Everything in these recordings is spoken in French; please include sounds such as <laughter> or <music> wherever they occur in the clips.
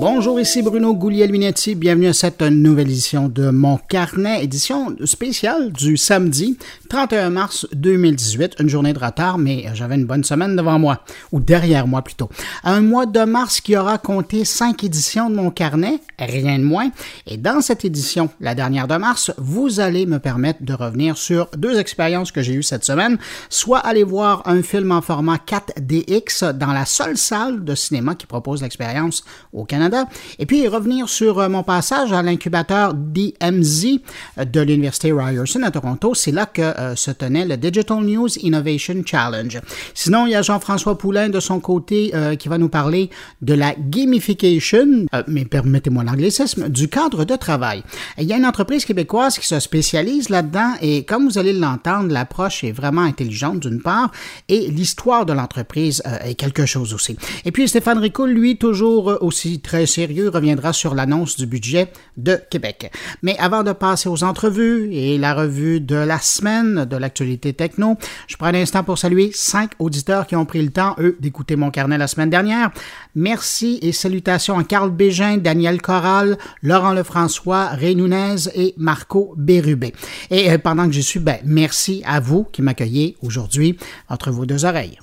Bonjour, ici Bruno Gouliel-Minetti. Bienvenue à cette nouvelle édition de Mon Carnet, édition spéciale du samedi 31 mars 2018. Une journée de retard, mais j'avais une bonne semaine devant moi, ou derrière moi plutôt. Un mois de mars qui aura compté cinq éditions de Mon Carnet, rien de moins. Et dans cette édition, la dernière de mars, vous allez me permettre de revenir sur deux expériences que j'ai eues cette semaine. Soit aller voir un film en format 4DX dans la seule salle de cinéma qui propose l'expérience au Canada et puis revenir sur euh, mon passage à l'incubateur DMZ euh, de l'Université Ryerson à Toronto. C'est là que euh, se tenait le Digital News Innovation Challenge. Sinon, il y a Jean-François Poulain de son côté qui va nous parler de la gamification, mais permettez-moi l'anglicisme, du cadre de travail. Il y a une entreprise québécoise qui se spécialise là-dedans et comme vous allez l'entendre, l'approche est vraiment intelligente d'une part et l'histoire de l'entreprise est quelque chose aussi. Et puis Stéphane Ricoul, lui, toujours aussi très sérieux reviendra sur l'annonce du budget de Québec. Mais avant de passer aux entrevues et la revue de la semaine de l'actualité techno, je prends un instant pour saluer cinq auditeurs qui ont pris le temps, eux, d'écouter mon carnet la semaine dernière. Merci et salutations à Carl Bégin, Daniel Corral, Laurent Lefrançois, Ray Nunez et Marco Bérubé. Et euh, pendant que j'y suis, ben, merci à vous qui m'accueillez aujourd'hui entre vos deux oreilles.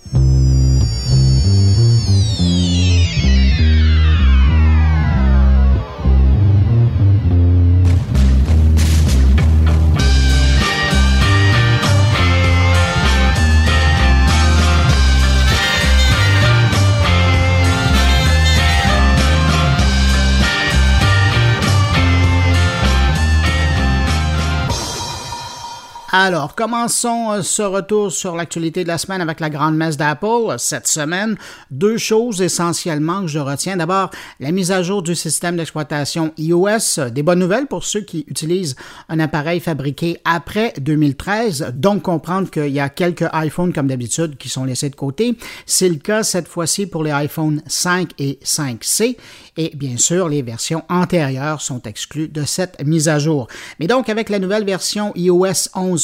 Alors, commençons euh, ce retour sur l'actualité de la semaine avec la grande messe d'Apple cette semaine. Deux choses essentiellement que je retiens. D'abord, la mise à jour du système d'exploitation iOS. Des bonnes nouvelles pour ceux qui utilisent un appareil fabriqué après 2013. Donc, comprendre qu'il y a quelques iPhones comme d'habitude qui sont laissés de côté. C'est le cas cette fois-ci pour les iPhone 5 et 5C. Et bien sûr, les versions antérieures sont exclues de cette mise à jour. Mais donc, avec la nouvelle version iOS 11,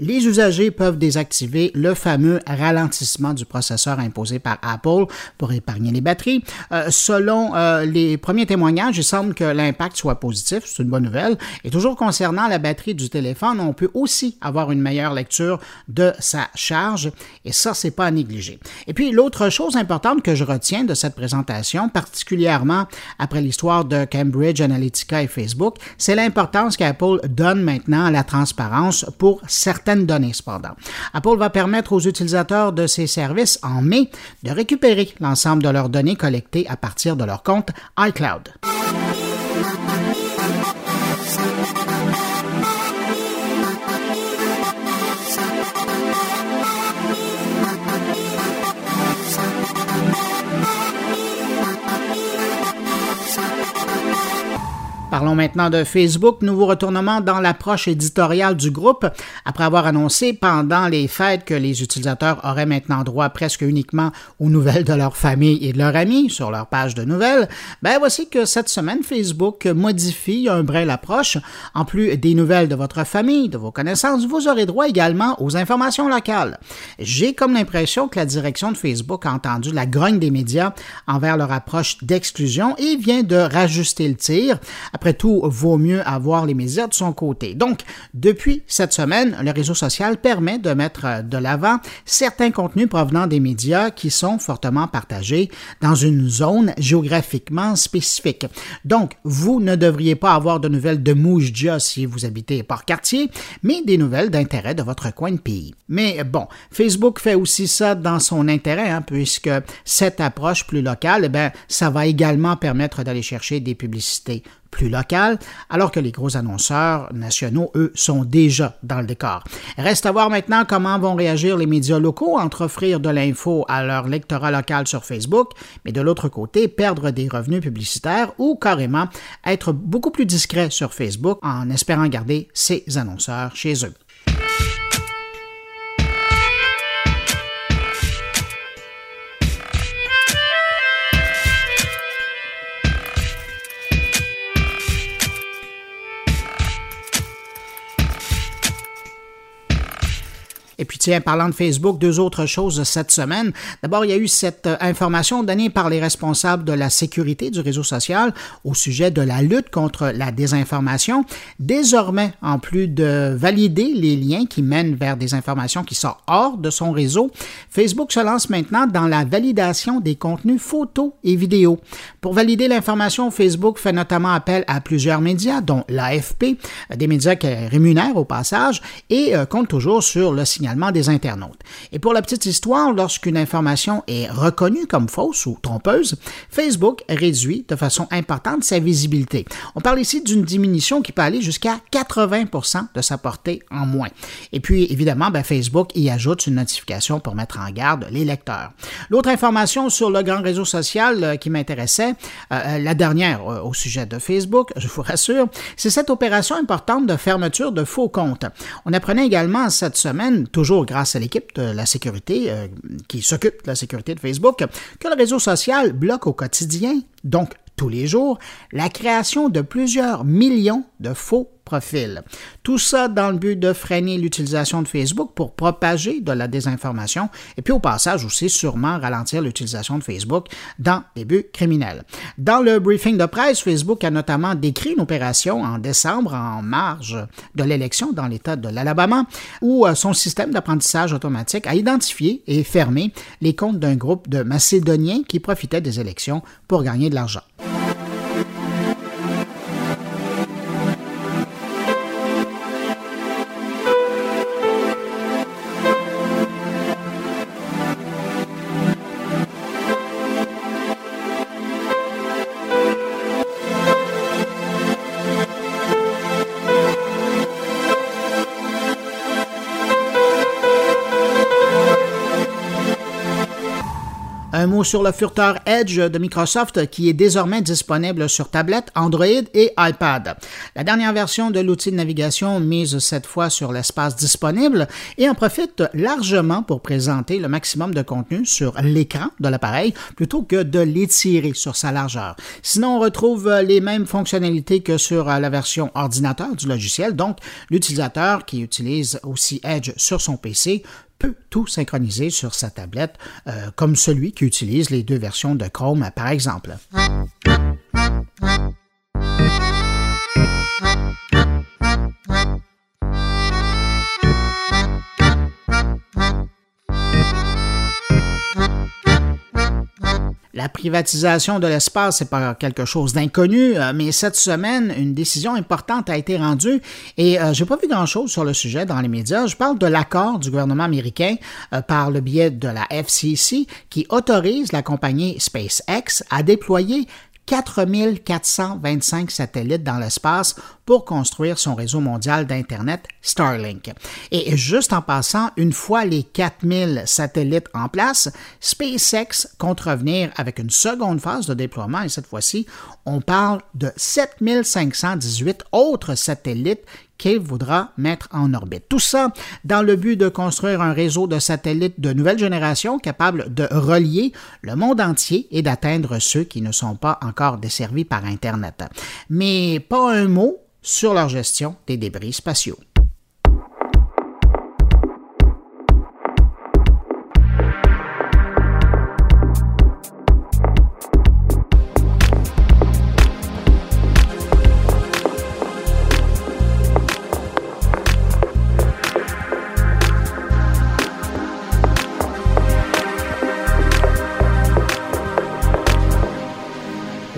les usagers peuvent désactiver le fameux ralentissement du processeur imposé par Apple pour épargner les batteries. Euh, selon euh, les premiers témoignages, il semble que l'impact soit positif, c'est une bonne nouvelle. Et toujours concernant la batterie du téléphone, on peut aussi avoir une meilleure lecture de sa charge et ça, c'est pas à négliger. Et puis, l'autre chose importante que je retiens de cette présentation, particulièrement après l'histoire de Cambridge Analytica et Facebook, c'est l'importance qu'Apple donne maintenant à la transparence pour certaines données cependant. Apple va permettre aux utilisateurs de ces services en mai de récupérer l'ensemble de leurs données collectées à partir de leur compte iCloud. Parlons maintenant de Facebook. Nouveau retournement dans l'approche éditoriale du groupe. Après avoir annoncé pendant les fêtes que les utilisateurs auraient maintenant droit presque uniquement aux nouvelles de leur famille et de leurs amis sur leur page de nouvelles, ben voici que cette semaine, Facebook modifie un brin l'approche. En plus des nouvelles de votre famille, de vos connaissances, vous aurez droit également aux informations locales. J'ai comme l'impression que la direction de Facebook a entendu la grogne des médias envers leur approche d'exclusion et vient de rajuster le tir. Tout, vaut mieux avoir les médias de son côté. Donc, depuis cette semaine, le réseau social permet de mettre de l'avant certains contenus provenant des médias qui sont fortement partagés dans une zone géographiquement spécifique. Donc, vous ne devriez pas avoir de nouvelles de Moujdia si vous habitez par quartier, mais des nouvelles d'intérêt de votre coin de pays. Mais bon, Facebook fait aussi ça dans son intérêt, hein, puisque cette approche plus locale, eh bien, ça va également permettre d'aller chercher des publicités plus local, alors que les gros annonceurs nationaux, eux, sont déjà dans le décor. Reste à voir maintenant comment vont réagir les médias locaux entre offrir de l'info à leur lectorat local sur Facebook, mais de l'autre côté, perdre des revenus publicitaires ou carrément être beaucoup plus discret sur Facebook en espérant garder ces annonceurs chez eux. Tiens, parlant de Facebook, deux autres choses cette semaine. D'abord, il y a eu cette euh, information donnée par les responsables de la sécurité du réseau social au sujet de la lutte contre la désinformation. Désormais, en plus de valider les liens qui mènent vers des informations qui sortent hors de son réseau, Facebook se lance maintenant dans la validation des contenus photos et vidéos. Pour valider l'information, Facebook fait notamment appel à plusieurs médias, dont l'AFP, des médias qui rémunèrent au passage, et euh, compte toujours sur le des internautes. Et pour la petite histoire, lorsqu'une information est reconnue comme fausse ou trompeuse, Facebook réduit de façon importante sa visibilité. On parle ici d'une diminution qui peut aller jusqu'à 80% de sa portée en moins. Et puis, évidemment, ben, Facebook y ajoute une notification pour mettre en garde les lecteurs. L'autre information sur le grand réseau social euh, qui m'intéressait, euh, la dernière au sujet de Facebook, <laughs> je vous rassure, c'est cette opération importante de fermeture de faux comptes. On apprenait également cette semaine, toujours grâce à l'équipe de la sécurité euh, qui s'occupe de la sécurité de Facebook, que le réseau social bloque au quotidien, donc tous les jours, la création de plusieurs millions de faux Tout ça dans le but de freiner l'utilisation de Facebook pour propager de la désinformation et puis au passage aussi sûrement ralentir l'utilisation de Facebook dans des buts criminels. Dans le briefing de presse, Facebook a notamment décrit une opération en décembre en marge de l'élection dans l'État de l'Alabama où euh, son système d'apprentissage automatique a identifié et fermé les comptes d'un groupe de Macédoniens qui profitaient des élections pour gagner de l'argent. Sur le furteur Edge de Microsoft qui est désormais disponible sur tablette, Android et iPad. La dernière version de l'outil de navigation mise cette fois sur l'espace disponible et en profite largement pour présenter le maximum de contenu sur l'écran de l'appareil plutôt que de l'étirer sur sa largeur. Sinon, on retrouve les mêmes fonctionnalités que sur la version ordinateur du logiciel, donc l'utilisateur qui utilise aussi Edge sur son PC peut tout synchroniser sur sa tablette, euh, comme celui qui utilise les deux versions de Chrome, par exemple. La privatisation de l'espace, c'est pas quelque chose d'inconnu, euh, mais cette semaine, une décision importante a été rendue et euh, j'ai pas vu grand-chose sur le sujet dans les médias. Je parle de l'accord du gouvernement américain euh, par le biais de la FCC qui autorise la compagnie SpaceX à déployer 4425 satellites dans l'espace pour construire son réseau mondial d'Internet Starlink. Et juste en passant, une fois les 4000 satellites en place, SpaceX compte revenir avec une seconde phase de déploiement et cette fois-ci, on parle de 7518 autres satellites qu'il voudra mettre en orbite. Tout ça dans le but de construire un réseau de satellites de nouvelle génération capable de relier le monde entier et d'atteindre ceux qui ne sont pas encore desservis par Internet. Mais pas un mot sur leur gestion des débris spatiaux.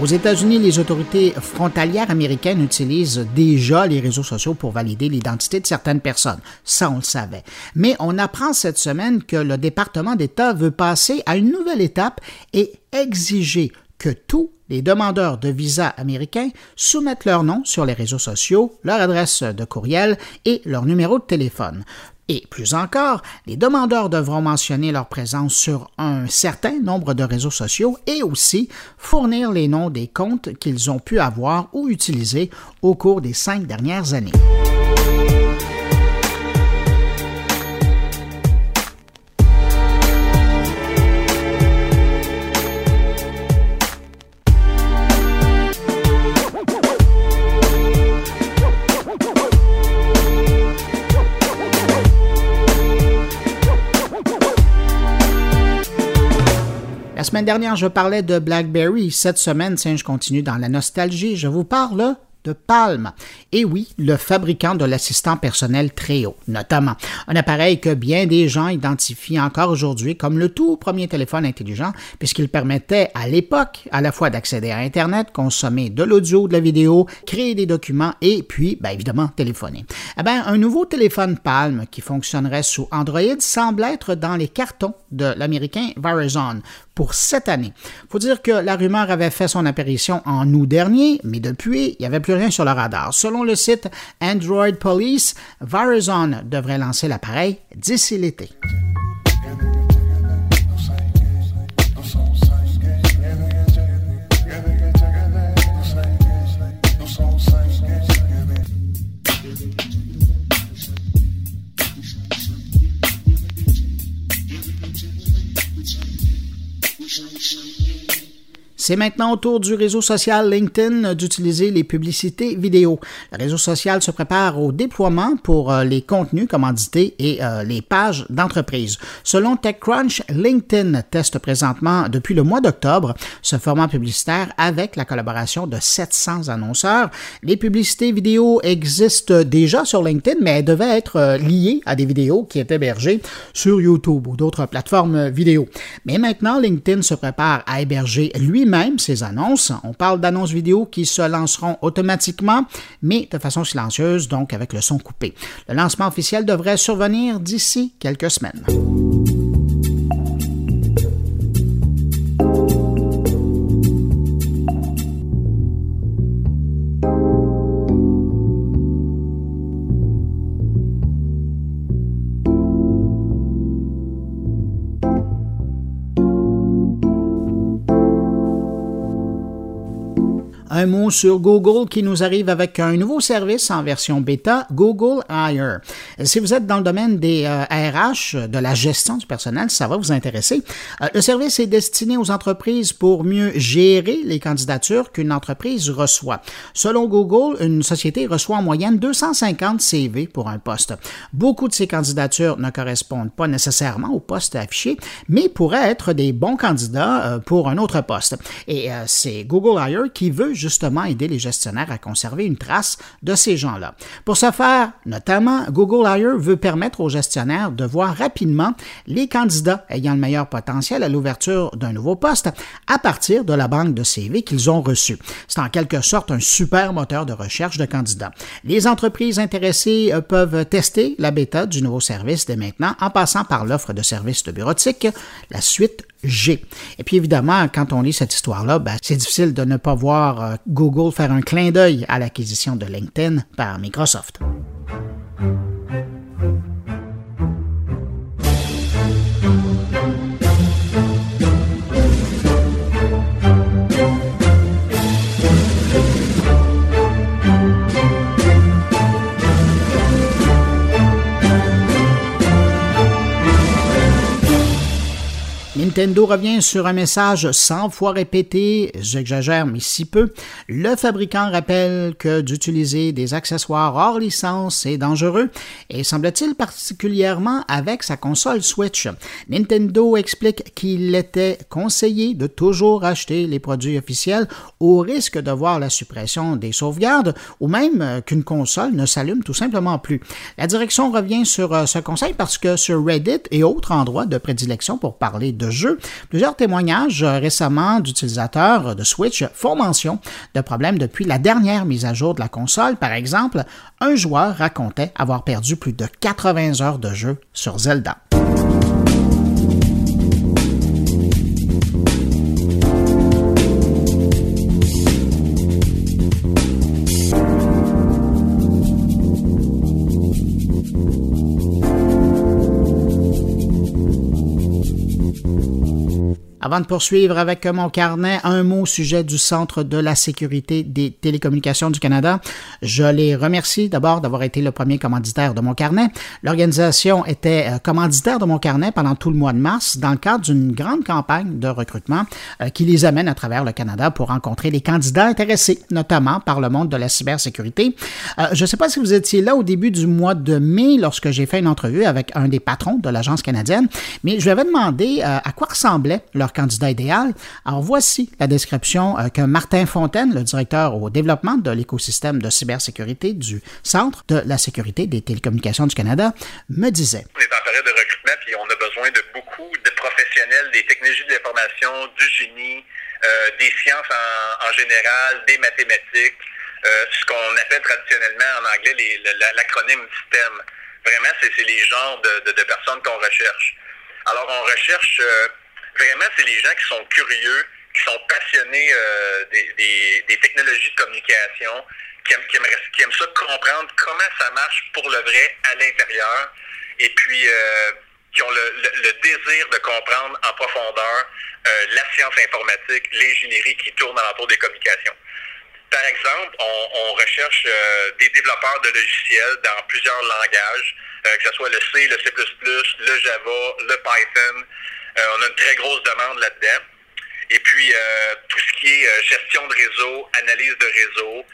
Aux États-Unis, les autorités frontalières américaines utilisent déjà les réseaux sociaux pour valider l'identité de certaines personnes. Ça, on le savait. Mais on apprend cette semaine que le département d'État veut passer à une nouvelle étape et exiger que tous les demandeurs de visa américains soumettent leur nom sur les réseaux sociaux, leur adresse de courriel et leur numéro de téléphone. Et plus encore, les demandeurs devront mentionner leur présence sur un certain nombre de réseaux sociaux et aussi fournir les noms des comptes qu'ils ont pu avoir ou utiliser au cours des cinq dernières années. Semaine dernière, je parlais de BlackBerry. Cette semaine, tiens, je continue dans la nostalgie. Je vous parle de Palm. Et oui, le fabricant de l'assistant personnel Treo, notamment. Un appareil que bien des gens identifient encore aujourd'hui comme le tout premier téléphone intelligent, puisqu'il permettait à l'époque à la fois d'accéder à Internet, consommer de l'audio, de la vidéo, créer des documents et puis, bien évidemment, téléphoner. Eh bien, un nouveau téléphone Palm qui fonctionnerait sous Android semble être dans les cartons de l'américain Verizon pour cette année. Faut dire que la rumeur avait fait son apparition en août dernier, mais depuis, il n'y avait plus rien sur le radar. Selon le site Android Police, Verizon devrait lancer l'appareil d'ici l'été. Thank you. C'est maintenant au tour du réseau social LinkedIn d'utiliser les publicités vidéo. Le réseau social se prépare au déploiement pour euh, les contenus commandités et euh, les pages d'entreprise. Selon TechCrunch, LinkedIn teste présentement depuis le mois d'octobre ce format publicitaire avec la collaboration de 700 annonceurs. Les publicités vidéo existent déjà sur LinkedIn, mais elles devaient être euh, liées à des vidéos qui étaient hébergées sur YouTube ou d'autres plateformes vidéo. Mais maintenant, LinkedIn se prépare à héberger lui-même même ces annonces. On parle d'annonces vidéo qui se lanceront automatiquement, mais de façon silencieuse, donc avec le son coupé. Le lancement officiel devrait survenir d'ici quelques semaines. Un mot sur Google qui nous arrive avec un nouveau service en version bêta, Google Hire. Si vous êtes dans le domaine des RH, euh, de la gestion du personnel, ça va vous intéresser. Euh, le service est destiné aux entreprises pour mieux gérer les candidatures qu'une entreprise reçoit. Selon Google, une société reçoit en moyenne 250 CV pour un poste. Beaucoup de ces candidatures ne correspondent pas nécessairement au poste affiché, mais pourraient être des bons candidats euh, pour un autre poste. Et c'est Google Hire qui veut justement justement aider les gestionnaires à conserver une trace de ces gens-là. Pour ce faire, notamment, Google Hire veut permettre aux gestionnaires de voir rapidement les candidats ayant le meilleur potentiel à l'ouverture d'un nouveau poste à partir de la banque de CV qu'ils ont reçue. C'est en quelque sorte un super moteur de recherche de candidats. Les entreprises intéressées euh, peuvent tester la bêta du nouveau service dès maintenant en passant par l'offre de services de bureautique, la suite G. Et puis évidemment, quand on lit cette histoire-là, ben, c'est difficile de ne pas voir euh, Google faire un clin d'œil à l'acquisition de LinkedIn par Microsoft. Nintendo revient sur un message 100 fois répété, j'exagère mais si peu. Le fabricant rappelle que d'utiliser des accessoires hors licence est dangereux et semble-t-il particulièrement avec sa console Switch. Nintendo explique qu'il était conseillé de toujours acheter les produits officiels au risque de voir la suppression des sauvegardes ou même qu'une console ne s'allume tout simplement plus. La direction revient sur euh, ce conseil parce que sur Reddit et autres endroits de prédilection pour parler de jeux, Plusieurs témoignages euh, récemment d'utilisateurs de Switch font mention de problèmes depuis la dernière mise à jour de la console. Par exemple, un joueur racontait avoir perdu plus de 80 heures de jeu sur Zelda. Avant de poursuivre avec mon carnet, un mot au sujet du Centre de la sécurité des télécommunications du Canada. Je les remercie d'abord d'avoir été le premier commanditaire de mon carnet. L'organisation était euh, commanditaire de mon carnet pendant tout le mois de mars dans le cadre d'une grande campagne de recrutement euh, qui les amène à travers le Canada pour rencontrer les candidats intéressés, notamment par le monde de la cybersécurité. Euh, je ne sais pas si vous étiez là au début du mois de mai lorsque j'ai fait une entrevue avec un des patrons de l'agence canadienne, mais je lui avais demandé à quoi ressemblait leur candidat idéal. Alors voici la description euh, que Martin Fontaine, le directeur au développement de l'écosystème de cybersécurité du Centre de la sécurité des télécommunications du Canada, me disait. On est en période de recrutement, puis on a besoin de beaucoup de professionnels des technologies de l'information, du génie, euh, des sciences en, général, des mathématiques, euh, ce qu'on appelle traditionnellement en anglais l'acronyme STEM. Vraiment, c'est les genres de, personnes qu'on recherche. Alors, on recherche vraiment, c'est les gens qui sont curieux, qui sont passionnés des, technologies de communication, qui aiment, ça comprendre comment ça marche pour le vrai à l'intérieur, et puis qui ont le, désir de comprendre en profondeur euh, la science informatique, l'ingénierie qui tourne alentour des communications. Par exemple, on, recherche euh, des développeurs de logiciels dans plusieurs langages, euh, que ce soit le C, le C++, le Java, le Python. On a une très grosse demande là-dedans. Et puis, tout ce qui est gestion de réseau, analyse de réseau,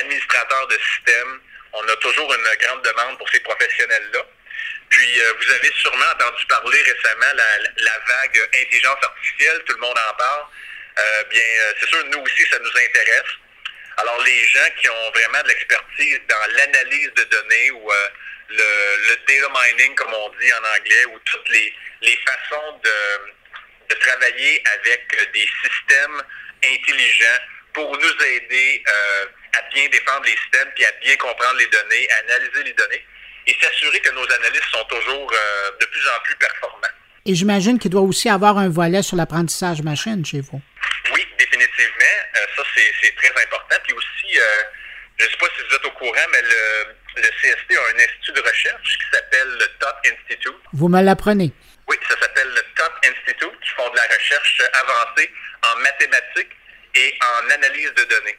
administrateur de système, on a toujours une grande demande pour ces professionnels-là. Puis, euh, vous avez sûrement entendu parler récemment la, la vague intelligence artificielle, tout le monde en parle. Euh, bien, euh, c'est sûr, nous aussi, ça nous intéresse. Alors, les gens qui ont vraiment de l'expertise dans l'analyse de données ou le, data mining, comme on dit en anglais, ou toutes les, les façons de, de travailler avec des systèmes intelligents pour nous aider à bien défendre les systèmes, puis à bien comprendre les données, à analyser les données et s'assurer que nos analystes sont toujours euh, de plus en plus performants. Et j'imagine qu'il doit aussi avoir un volet sur l'apprentissage machine chez vous. Oui, définitivement. Euh, ça, c'est très important. Puis aussi, euh, je ne sais pas si vous êtes au courant, mais le, le CST a un institut de recherche qui s'appelle le Top Institute. Vous me l'apprenez. Oui, ça s'appelle le Top Institute, qui font de la recherche avancée en mathématiques et en analyse de données.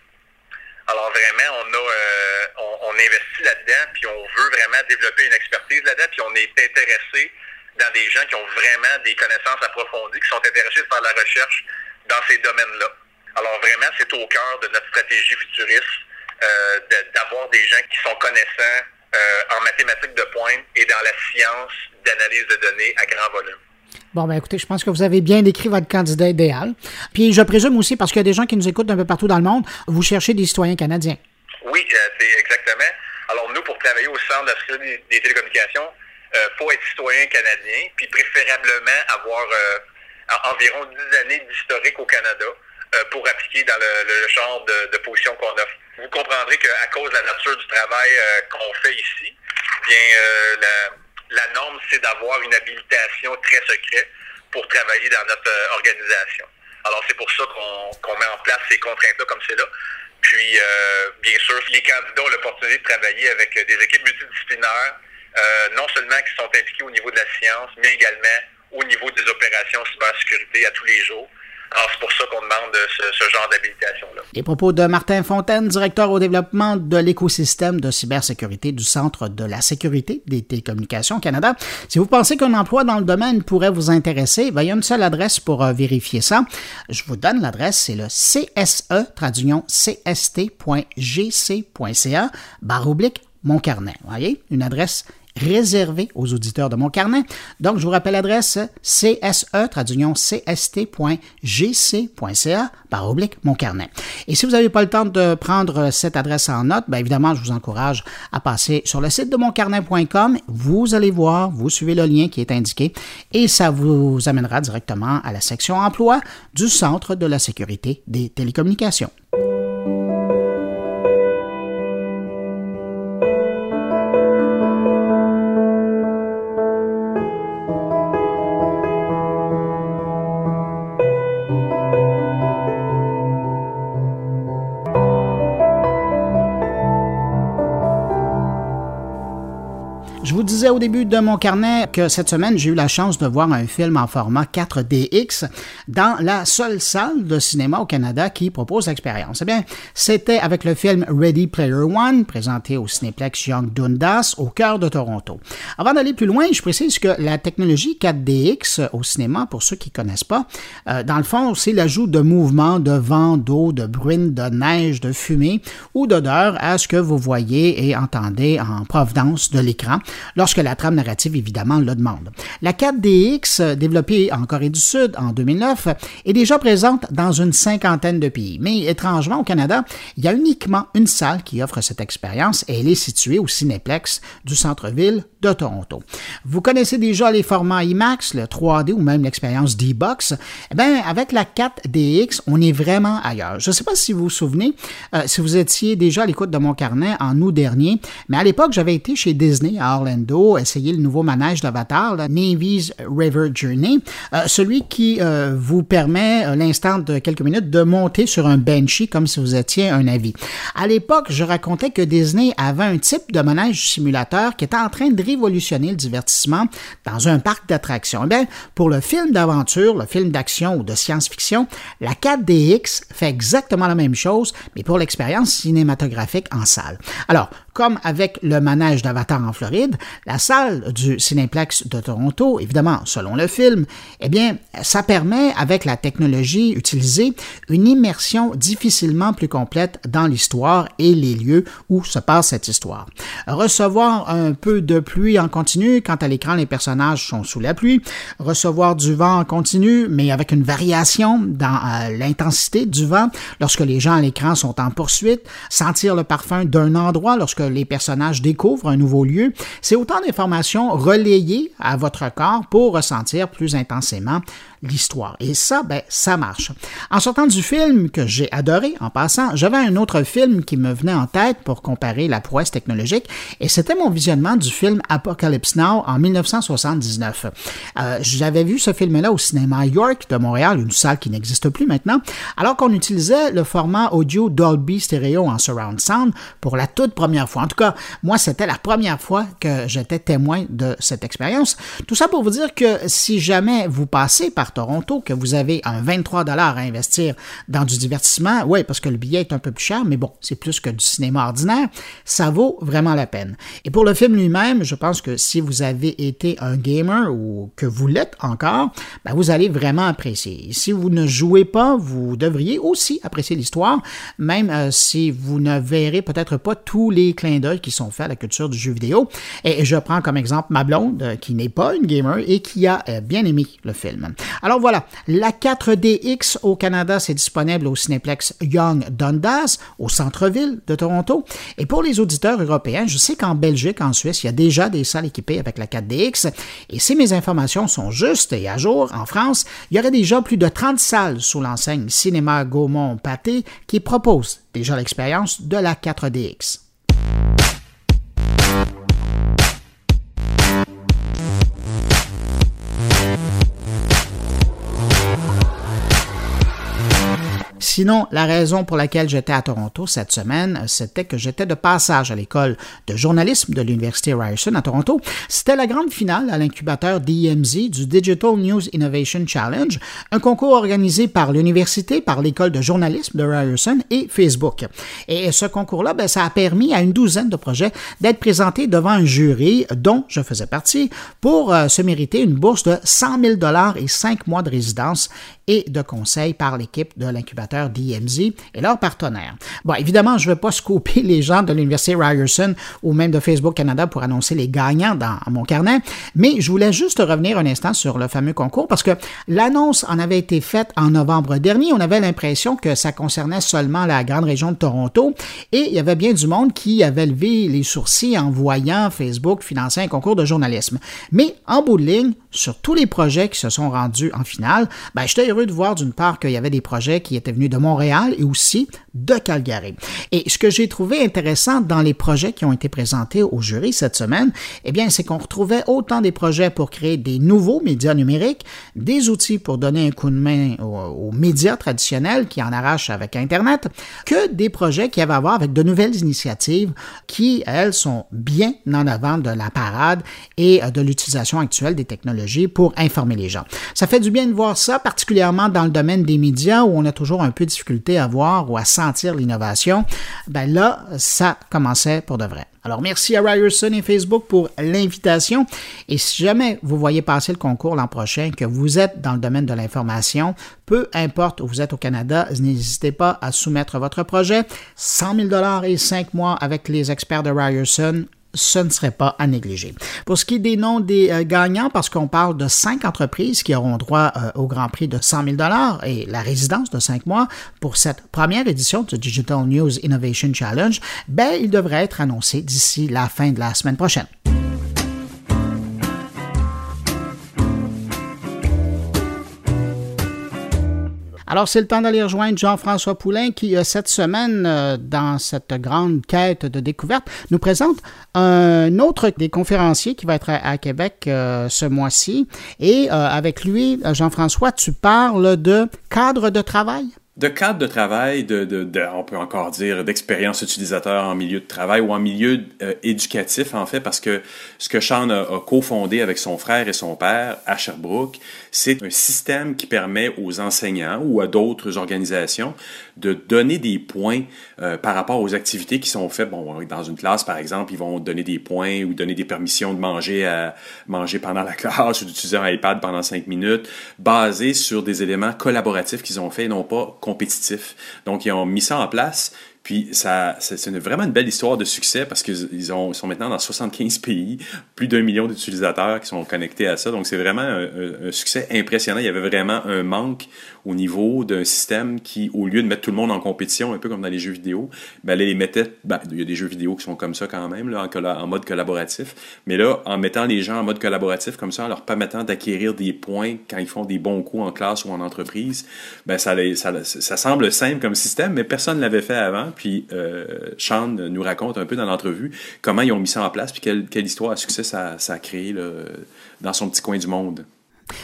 Alors vraiment, on a euh, on, investit là-dedans, puis on veut vraiment développer une expertise là-dedans, puis on est intéressé dans des gens qui ont vraiment des connaissances approfondies, qui sont intéressés par la recherche dans ces domaines-là. Alors vraiment, c'est au cœur de notre stratégie futuriste euh, d'avoir des gens qui sont connaissants euh, en mathématiques de pointe et dans la science d'analyse de données à grand volume. Bon, ben écoutez, je pense que vous avez bien décrit votre candidat idéal. Puis je présume aussi, parce qu'il y a des gens qui nous écoutent un peu partout dans le monde, vous cherchez des citoyens canadiens. Oui, euh, c'est exactement. Alors nous, pour travailler au Centre de sécurité des télécommunications, il euh, faut être citoyen canadien, puis préférablement avoir euh, environ 10 années d'historique au Canada pour appliquer dans le, genre de, position qu'on offre. Vous comprendrez qu'à cause de la nature du travail qu'on fait ici, bien la la norme, c'est d'avoir une habilitation très secrète pour travailler dans notre euh, organisation. Alors, c'est pour ça qu'on met en place ces contraintes-là comme c'est là. Puis, euh, bien sûr, les candidats ont l'opportunité de travailler avec des équipes multidisciplinaires, euh, non seulement qui sont impliquées au niveau de la science, mais également au niveau des opérations cybersécurité à tous les jours. Alors, c'est pour ça qu'on demande ce, genre d'habilitation-là. Les propos de Martin Fontaine, directeur au développement de l'écosystème de cybersécurité du Centre de la sécurité des télécommunications Canada. Si vous pensez qu'un emploi dans le domaine pourrait vous intéresser, ben, il y a une seule adresse pour euh, vérifier ça. Je vous donne l'adresse, c'est le CSE, traduction cst.gc.ca, barre mon carnet. Vous voyez, une adresse réservé aux auditeurs de mon carnet. Donc, je vous rappelle l'adresse cse, traduction cst.gc.ca, par oblique, mon carnet. Et si vous n'avez pas le temps de prendre cette adresse en note, bien évidemment, je vous encourage à passer sur le site de moncarnet.com. Vous allez voir, vous suivez le lien qui est indiqué et ça vous amènera directement à la section emploi du Centre de la sécurité des télécommunications. Disais au début de mon carnet que cette semaine, j'ai eu la chance de voir un film en format 4DX dans la seule salle de cinéma au Canada qui propose l'expérience. Eh bien, c'était avec le film Ready Player One, présenté au Cinéplex Young Dundas, au cœur de Toronto. Avant d'aller plus loin, je précise que la technologie 4DX au cinéma, pour ceux qui ne connaissent pas, euh, dans le fond, c'est l'ajout de mouvements, de vent, d'eau, de bruine, de neige, de fumée ou d'odeur à ce que vous voyez et entendez en provenance de l'écran lorsque la trame narrative, évidemment, le demande. La 4DX, développée en Corée du Sud en 2009, est déjà présente dans une cinquantaine de pays. Mais étrangement, au Canada, il y a uniquement une salle qui offre cette expérience et elle est située au Cinéplex du centre-ville de Toronto. Vous connaissez déjà les formats IMAX, le 3D ou même l'expérience D-Box. Eh bien, avec la 4DX, on est vraiment ailleurs. Je ne sais pas si vous vous souvenez, euh, si vous étiez déjà à l'écoute de mon carnet en août dernier, mais à l'époque, j'avais été chez Disney à Orlando essayer le nouveau manège d'Avatar, Navy's River Journey, euh, celui qui euh, vous permet, l'instant de quelques minutes, de monter sur un Banshee comme si vous étiez un avis. À l'époque, je racontais que Disney avait un type de manège simulateur qui était en train de révolutionner le divertissement dans un parc d'attractions. Eh pour le film d'aventure, le film d'action ou de science-fiction, la 4DX fait exactement la même chose, mais pour l'expérience cinématographique en salle. Alors, comme avec le manège d'Avatar en Floride, la salle du Cinéplex de Toronto, évidemment, selon le film, eh bien, ça permet, avec la technologie utilisée, une immersion difficilement plus complète dans l'histoire et les lieux où se passe cette histoire. Recevoir un peu de pluie en continu quand à l'écran les personnages sont sous la pluie, recevoir du vent en continu, mais avec une variation dans euh, l'intensité du vent lorsque les gens à l'écran sont en poursuite, sentir le parfum d'un endroit lorsque les personnages découvrent un nouveau lieu, c'est autant d'informations relayées à votre corps pour ressentir plus intensément l'histoire. Et ça, ben, ça marche. En sortant du film que j'ai adoré, en passant, j'avais un autre film qui me venait en tête pour comparer la prouesse technologique, et c'était mon visionnement du film Apocalypse Now en 1979. Euh, j'avais vu ce film-là au cinéma York de Montréal, une salle qui n'existe plus maintenant, alors qu'on utilisait le format audio Dolby Stereo en surround sound pour la toute première fois. En tout cas, moi, c'était la première fois que j'étais témoin de cette expérience. Tout ça pour vous dire que si jamais vous passez par Toronto, que vous avez un 23 dollars à investir dans du divertissement, oui, parce que le billet est un peu plus cher, mais bon, c'est plus que du cinéma ordinaire, ça vaut vraiment la peine. Et pour le film lui-même, je pense que si vous avez été un gamer ou que vous l'êtes encore, ben vous allez vraiment apprécier. si vous ne jouez pas, vous devriez aussi apprécier l'histoire, même euh, si vous ne verrez peut-être pas tous les clins d'œil qui sont faits à la culture du jeu vidéo. Et je prends comme exemple ma blonde, euh, qui n'est pas une gamer et qui a euh, bien aimé le film. Alors voilà, la 4DX au Canada, c'est disponible au Cineplex Young Dundas, au centre-ville de Toronto. Et pour les auditeurs européens, je sais qu'en Belgique, en Suisse, il y a déjà des salles équipées avec la 4DX. Et si mes informations sont justes et à jour, en France, il y aurait déjà plus de 30 salles sous l'enseigne Cinéma Gaumont-Pâté qui proposent déjà l'expérience de la 4DX. Sinon, la raison pour laquelle j'étais à Toronto cette semaine, c'était que j'étais de passage à l'école de journalisme de l'Université Ryerson à Toronto. C'était la grande finale à l'incubateur DMZ du Digital News Innovation Challenge, un concours organisé par l'université, par l'école de journalisme de Ryerson et Facebook. Et ce concours-là, ben, ça a permis à une douzaine de projets d'être présentés devant un jury dont je faisais partie pour euh, se mériter une bourse de 100 000 dollars et cinq mois de résidence et de conseil par l'équipe de l'incubateur DMZ et leurs partenaires. Bon, évidemment, je ne vais pas scoper les gens de l'Université Ryerson ou même de Facebook Canada pour annoncer les gagnants dans mon carnet, mais je voulais juste revenir un instant sur le fameux concours parce que l'annonce en avait été faite en novembre dernier. On avait l'impression que ça concernait seulement la grande région de Toronto et il y avait bien du monde qui avait levé les sourcils en voyant Facebook financer un concours de journalisme. Mais en bout de ligne, sur tous les projets qui se sont rendus en finale, ben, j'étais heureux de voir d'une part qu'il y avait des projets qui étaient venus de Montréal et aussi de Calgary. Et ce que j'ai trouvé intéressant dans les projets qui ont été présentés au jury cette semaine, eh bien, c'est qu'on retrouvait autant des projets pour créer des nouveaux médias numériques, des outils pour donner un coup de main aux, médias traditionnels qui en arrachent avec Internet, que des projets qui avaient à voir avec de nouvelles initiatives qui, elles, sont bien en avant de la parade et de l'utilisation actuelle des technologies pour informer les gens. Ça fait du bien de voir ça, particulièrement dans le domaine des médias où on a toujours un peu de difficulté à voir ou à l'innovation. Ben là, ça commençait pour de vrai. Alors, merci à Ryerson et Facebook pour l'invitation. Et si jamais vous voyez passer le concours l'an prochain, que vous êtes dans le domaine de l'information, peu importe où vous êtes au Canada, n'hésitez pas à soumettre votre projet. 100 000 et 5 mois avec les experts de Ryerson, ce ne serait pas à négliger. Pour ce qui est des noms des euh, gagnants, parce qu'on parle de cinq entreprises qui auront droit euh, au Grand Prix de 100 000 et la résidence de cinq mois pour cette première édition du Digital News Innovation Challenge, ben, il devrait être annoncé d'ici la fin de la semaine prochaine. Alors, c'est le temps d'aller rejoindre Jean-François Poulain qui, euh, cette semaine, euh, dans cette grande quête de découverte, nous présente un autre des conférenciers qui va être à, Québec euh, ce mois-ci. Et avec lui, Jean-François, tu parles de cadre de travail? De cadre de travail, de, de, de on peut encore dire d'expérience utilisateur en milieu de travail ou en milieu euh, éducatif en fait, parce que ce que Sean a, a cofondé avec son frère et son père à Sherbrooke, c'est un système qui permet aux enseignants ou à d'autres organisations de donner des points euh, par rapport aux activités qui sont faites. Bon, dans une classe par exemple, ils vont donner des points ou donner des permissions de manger à manger pendant la <laughs> classe ou d'utiliser un iPad pendant cinq minutes, basés sur des éléments collaboratifs qu'ils ont fait, non pas Donc, ils ont mis ça en place. Puis ça, c'est vraiment une belle histoire de succès parce qu'ils sont maintenant dans 75 pays, plus d'un million d'utilisateurs qui sont connectés à ça. Donc c'est vraiment un, succès impressionnant. Il y avait vraiment un manque au niveau d'un système qui, au lieu de mettre tout le monde en compétition, un peu comme dans les jeux vidéo, ben, les mettait, ben, il y a des jeux vidéo qui sont comme ça quand même, là, en, en, mode collaboratif, mais là, en mettant les gens en mode collaboratif comme ça, en leur permettant d'acquérir des points quand ils font des bons coups en classe ou en entreprise, ben, ça, ça, ça semble simple comme système, mais personne ne l'avait fait avant, puis euh, Sean nous raconte un peu dans l'entrevue comment ils ont mis ça en place, puis quelle, quelle histoire à succès ça, ça a créé là, dans son petit coin du monde.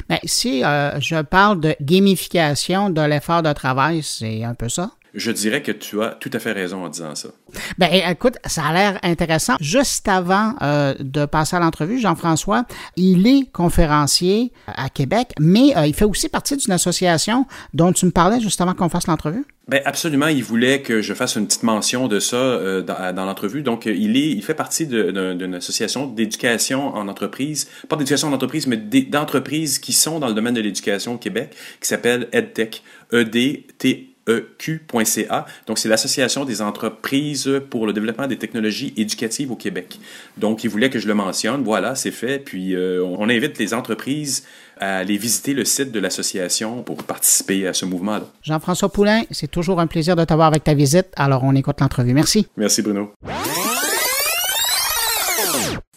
Mais si euh, je parle de gamification de l'effort de travail, c'est un peu ça? Je dirais que tu as tout à fait raison en disant ça. Ben, écoute, ça a l'air intéressant. Juste avant euh, de passer à l'entrevue, Jean-François, il est conférencier à Québec, mais euh, il fait aussi partie d'une association dont tu me parlais juste avant qu'on fasse l'entrevue. Ben absolument, il voulait que je fasse une petite mention de ça dans, l'entrevue. Donc, il est, il fait partie d'une association d'éducation en entreprise, pas d'éducation en entreprise, mais d'entreprises qui sont dans le domaine de l'éducation au Québec, qui s'appelle EdTech, E-D-T eq.ca. Donc, c'est l'Association des entreprises pour le développement des technologies éducatives au Québec. Donc, il voulait que je le mentionne. Voilà, c'est fait. Puis, euh, on invite les entreprises à aller visiter le site de l'association pour participer à ce mouvement-là. Jean-François Poulain, c'est toujours un plaisir de t'avoir avec ta visite. Alors, on écoute l'entrevue. Merci. Merci, Bruno.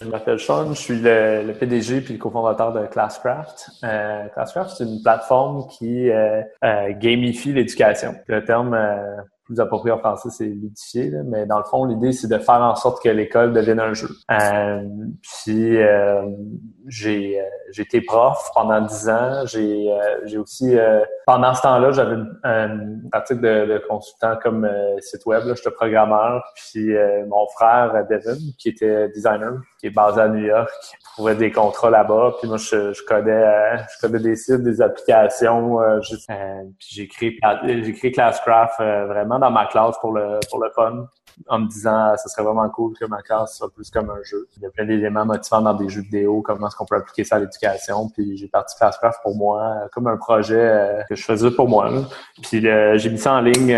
Je m'appelle Sean, je suis le, PDG puis le cofondateur de Classcraft. Euh, Classcraft, c'est une plateforme qui euh, euh, gamifie l'éducation. Le terme plus approprié en français, c'est ludifier, mais dans le fond, l'idée, c'est de faire en sorte que l'école devienne un jeu. Euh, puis, euh, j'ai, j'ai été prof pendant dix ans. J'ai, j'ai aussi, pendant ce temps-là, j'avais un article de, de, consultant comme site web. J'étais programmeur. Puis, mon frère, Devin, qui était designer, qui est basé à New York, trouvait des contrats là-bas. Puis moi, je, je codais, euh, je codais des sites, des applications. Euh, euh, puis j'ai créé Classcraft vraiment dans ma classe pour le pour le fun, en me disant ce serait vraiment cool que ma classe soit plus comme un jeu. Il y a plein d'éléments motivants dans des jeux vidéo, comment est-ce qu'on peut appliquer ça à l'éducation. Puis j'ai parti Classcraft pour moi, comme un projet que je faisais pour moi. Puis j'ai mis ça en ligne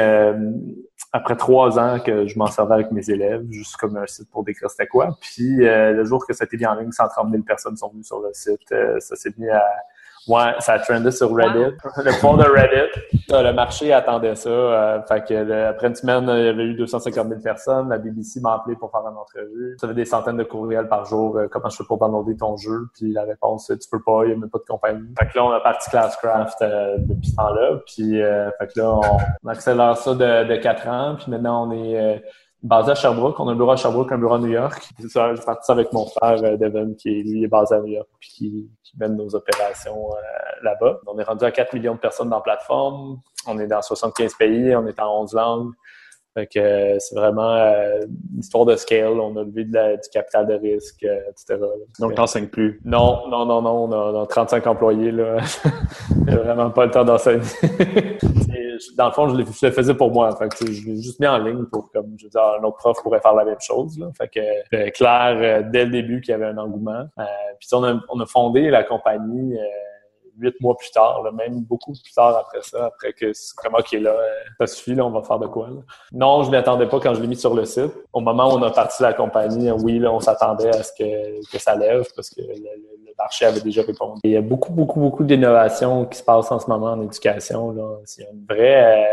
après trois ans que je m'en servais avec mes élèves, juste comme un site pour décrire c'était quoi. Puis euh, le jour que ça a été mis en ligne, 130 000 personnes sont venues sur le site. Euh, ça s'est mis à Ouais, ça a trendé sur Reddit. <laughs> Le fond de Reddit. Le marché attendait ça. Euh, fait que après une semaine, il y avait eu 250 000 personnes. La BBC m'a appelé pour faire une entrevue. J'avais des centaines de courriels par jour. Euh, comment je fais pour downloader ton jeu? Puis la réponse, tu peux pas, il n'y a même pas de compagnie. Fait que là, on a parti Classcraft euh, depuis ce temps-là. Puis fait que là, on, accélère ça de, de 4 ans. Puis maintenant, on est basé à Sherbrooke. On a un bureau à Sherbrooke, un bureau à New York. J'ai parti ça avec mon frère euh, Devin, qui lui est basé à New York, puis qui, qui mène nos opérations euh, là-bas. On est rendu à 4 millions de personnes dans la plateforme. On est dans 75 pays, on est en 11 langues. Fait que euh, c'est vraiment euh, une histoire de scale. On a levé de du capital de risque, euh, etc. Donc, t'enseignes plus? Non, non, non, non. On a, 35 employés, là. <laughs> J'ai vraiment pas le temps d'enseigner. <laughs> dans le fond, je le, faisais pour moi. Fait que, je l'ai juste mis en ligne pour, comme, je veux dire, un autre prof pourrait faire la même chose, là. Fait que, clair, dès le début, qu'il y avait un engouement. puis, on a, on a fondé la compagnie huit mois plus tard, même beaucoup plus tard après ça, après que c'est comme OK, là, ça suffit, là, on va faire de quoi. Non, je m'y attendais pas quand je l'ai mis sur le site. Au moment où on a parti la compagnie, oui, là, on s'attendait à ce que, que ça lève parce que le, marché avait déjà répondu. Il y a beaucoup, beaucoup, beaucoup d'innovations qui se passent en ce moment en éducation. C'est une vraie, euh,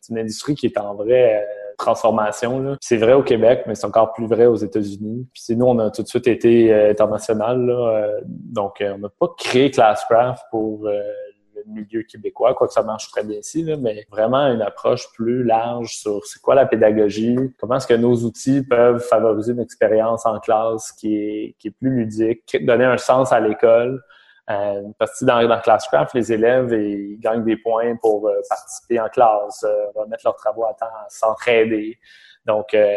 c'est une industrie qui est en vraie euh, transformation. C'est vrai au Québec, mais c'est encore plus vrai aux États-Unis. Puis nous, on a tout de suite été euh, international. donc, on n'a pas créé Classcraft pour le milieu québécois, quoi que ça marche très bien ici, mais vraiment une approche plus large sur c'est quoi la pédagogie, comment est-ce que nos outils peuvent favoriser une expérience en classe qui est, qui est plus ludique, donner un sens à l'école. Euh, parce que dans, dans Classcraft, les élèves ils gagnent des points pour euh, participer en classe, euh, remettre leurs travaux à temps, s'entraider. Donc, euh,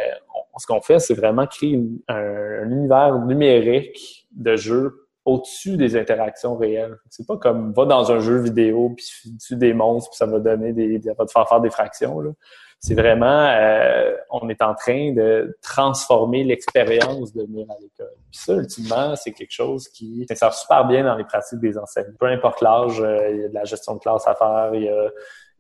ce qu'on fait, c'est vraiment créer un, un, univers numérique de jeu au-dessus des interactions réelles. C'est pas comme va dans un jeu vidéo puis tu des monstres puis ça va donner des, ça va te faire faire des fractions. C'est vraiment, euh, on est en train de transformer l'expérience de venir à l'école. Puis ça, ultimement, c'est quelque chose qui sert super bien dans les pratiques des enseignants. Peu importe l'âge, euh, il y a de la gestion de classe à faire, il y a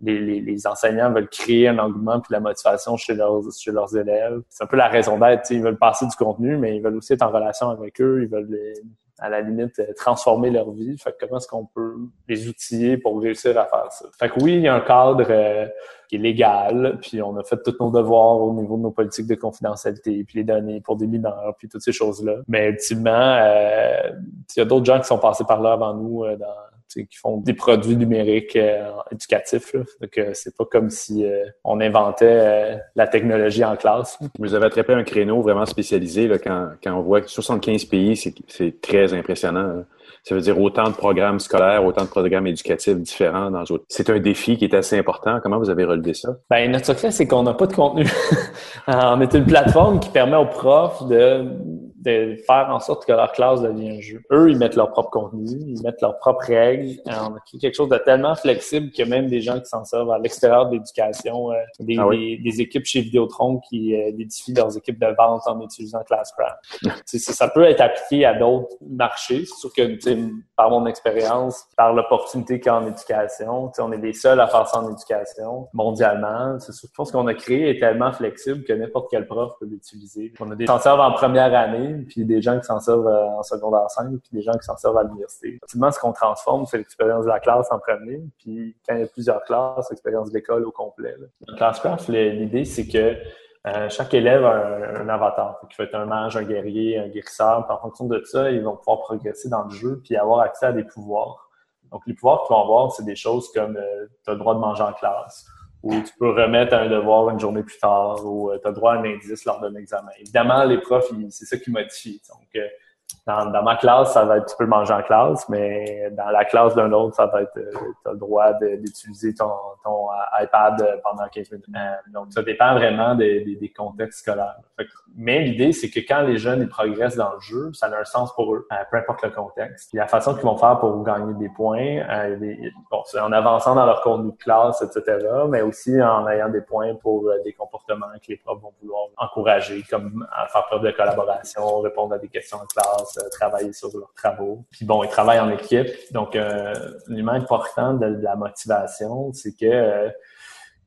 les, les, les, enseignants veulent créer un engouement puis la motivation chez leurs, chez leurs élèves. C'est un peu la raison d'être. Ils veulent passer du contenu, mais ils veulent aussi être en relation avec eux. Ils veulent à la limite, euh, transformer leur vie. Fait que comment est-ce qu'on peut les outiller pour réussir à faire ça? Fait que oui, il y a un cadre euh, qui est légal, puis on a fait tous nos devoirs au niveau de nos politiques de confidentialité, puis les données pour des mineurs, puis toutes ces choses-là. Mais ultimement, euh, il y a d'autres gens qui sont passés par là avant nous dans qui font des produits numériques euh, éducatifs. Là. Donc, c'est pas comme si euh, on inventait euh, la technologie en classe. Vous avez attrapé un créneau vraiment spécialisé là, quand, quand on voit que 75 pays, c'est très impressionnant. Ça veut dire autant de programmes scolaires, autant de programmes éducatifs différents dans autres. C'est un défi qui est assez important. Comment vous avez relevé ça? Ben, notre secret, c'est qu'on n'a pas de contenu. <laughs> on est une plateforme qui permet aux profs de de faire en sorte que leur classe devienne un jeu. Eux, ils mettent leur propre contenu, ils mettent leurs propres règles. On a créé quelque chose de tellement flexible que même des gens qui s'en servent à l'extérieur de l'éducation, euh, des, ah des, équipes chez Vidéotron qui euh, édifient leurs équipes de vente en utilisant Classcraft. <laughs> ça peut être appliqué à d'autres marchés. C'est sûr que, par mon expérience, par l'opportunité qu'il y a en éducation, on est les seuls à faire ça en éducation mondialement. Je pense qu'on a créé est tellement flexible que n'importe quel prof peut l'utiliser. On a des s'en servent en première année, puis des gens qui s'en servent euh, en secondaire 5, puis des gens qui s'en servent à l'université. Ultimement, ce qu'on transforme, c'est l'expérience de la classe en premier, puis quand il y a plusieurs classes, l'expérience de l'école au complet. Dans Classcraft, l'idée, c'est que euh, chaque élève a un, avatar, qui peut être un mage, un guerrier, un guérisseur. en fonction de ça, ils vont pouvoir progresser dans le jeu puis avoir accès à des pouvoirs. Donc, les pouvoirs qu'ils vont avoir, c'est des choses comme euh, tu as le droit de manger en classe, ou tu peux remettre un devoir une journée plus tard, ou euh, tu as droit à un indice lors d'un examen. Évidemment, les profs, c'est ça qui modifie. Donc, euh, dans, ma classe, ça va être tu peux manger en classe, mais dans la classe d'un autre, ça va être euh, tu as le droit d'utiliser ton, euh, iPad euh, pendant 15 minutes. donc, ça dépend vraiment des, contextes scolaires. mais l'idée, c'est que quand les jeunes ils progressent dans le jeu, ça a un sens pour eux, peu importe le contexte. la façon qu'ils vont faire pour gagner des points, en avançant dans leur contenu de classe, etc., mais aussi en ayant des points pour des comportements que les profs vont vouloir encourager, comme faire preuve de collaboration, répondre à des questions en classe, travailler sur leurs travaux. Puis bon, ils travaillent en équipe. Donc, euh, l'élément important de, la motivation, c'est que euh,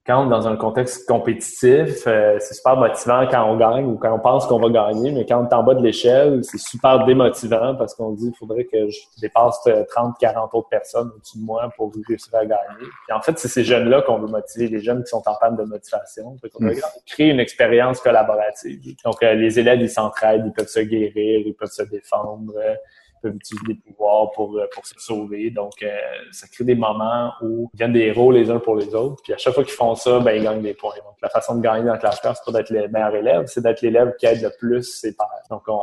quand on est dans un contexte compétitif, euh, c'est super motivant quand on gagne ou quand on pense qu'on va gagner, mais quand on est en bas de l'échelle, c'est super démotivant parce qu'on dit il faudrait que je dépasse 30, 40 autres personnes au-dessus de moi pour réussir à gagner. Et en fait, c'est ces jeunes-là qu'on veut motiver, les jeunes qui sont en panne de motivation. On veut créer une expérience collaborative. Donc, les élèves, ils s'entraident, ils peuvent se guérir, ils peuvent se défendre peuvent utiliser des pouvoirs pour, euh, pour se sauver. Donc, euh, ça crée des moments où ils deviennent des héros les uns pour les autres. Puis à chaque fois qu'ils font ça, ben, ils gagnent des points. Donc, la façon de gagner dans la classe c'est pas d'être le meilleur élève, c'est d'être l'élève qui aide le plus ses pairs. Donc, on,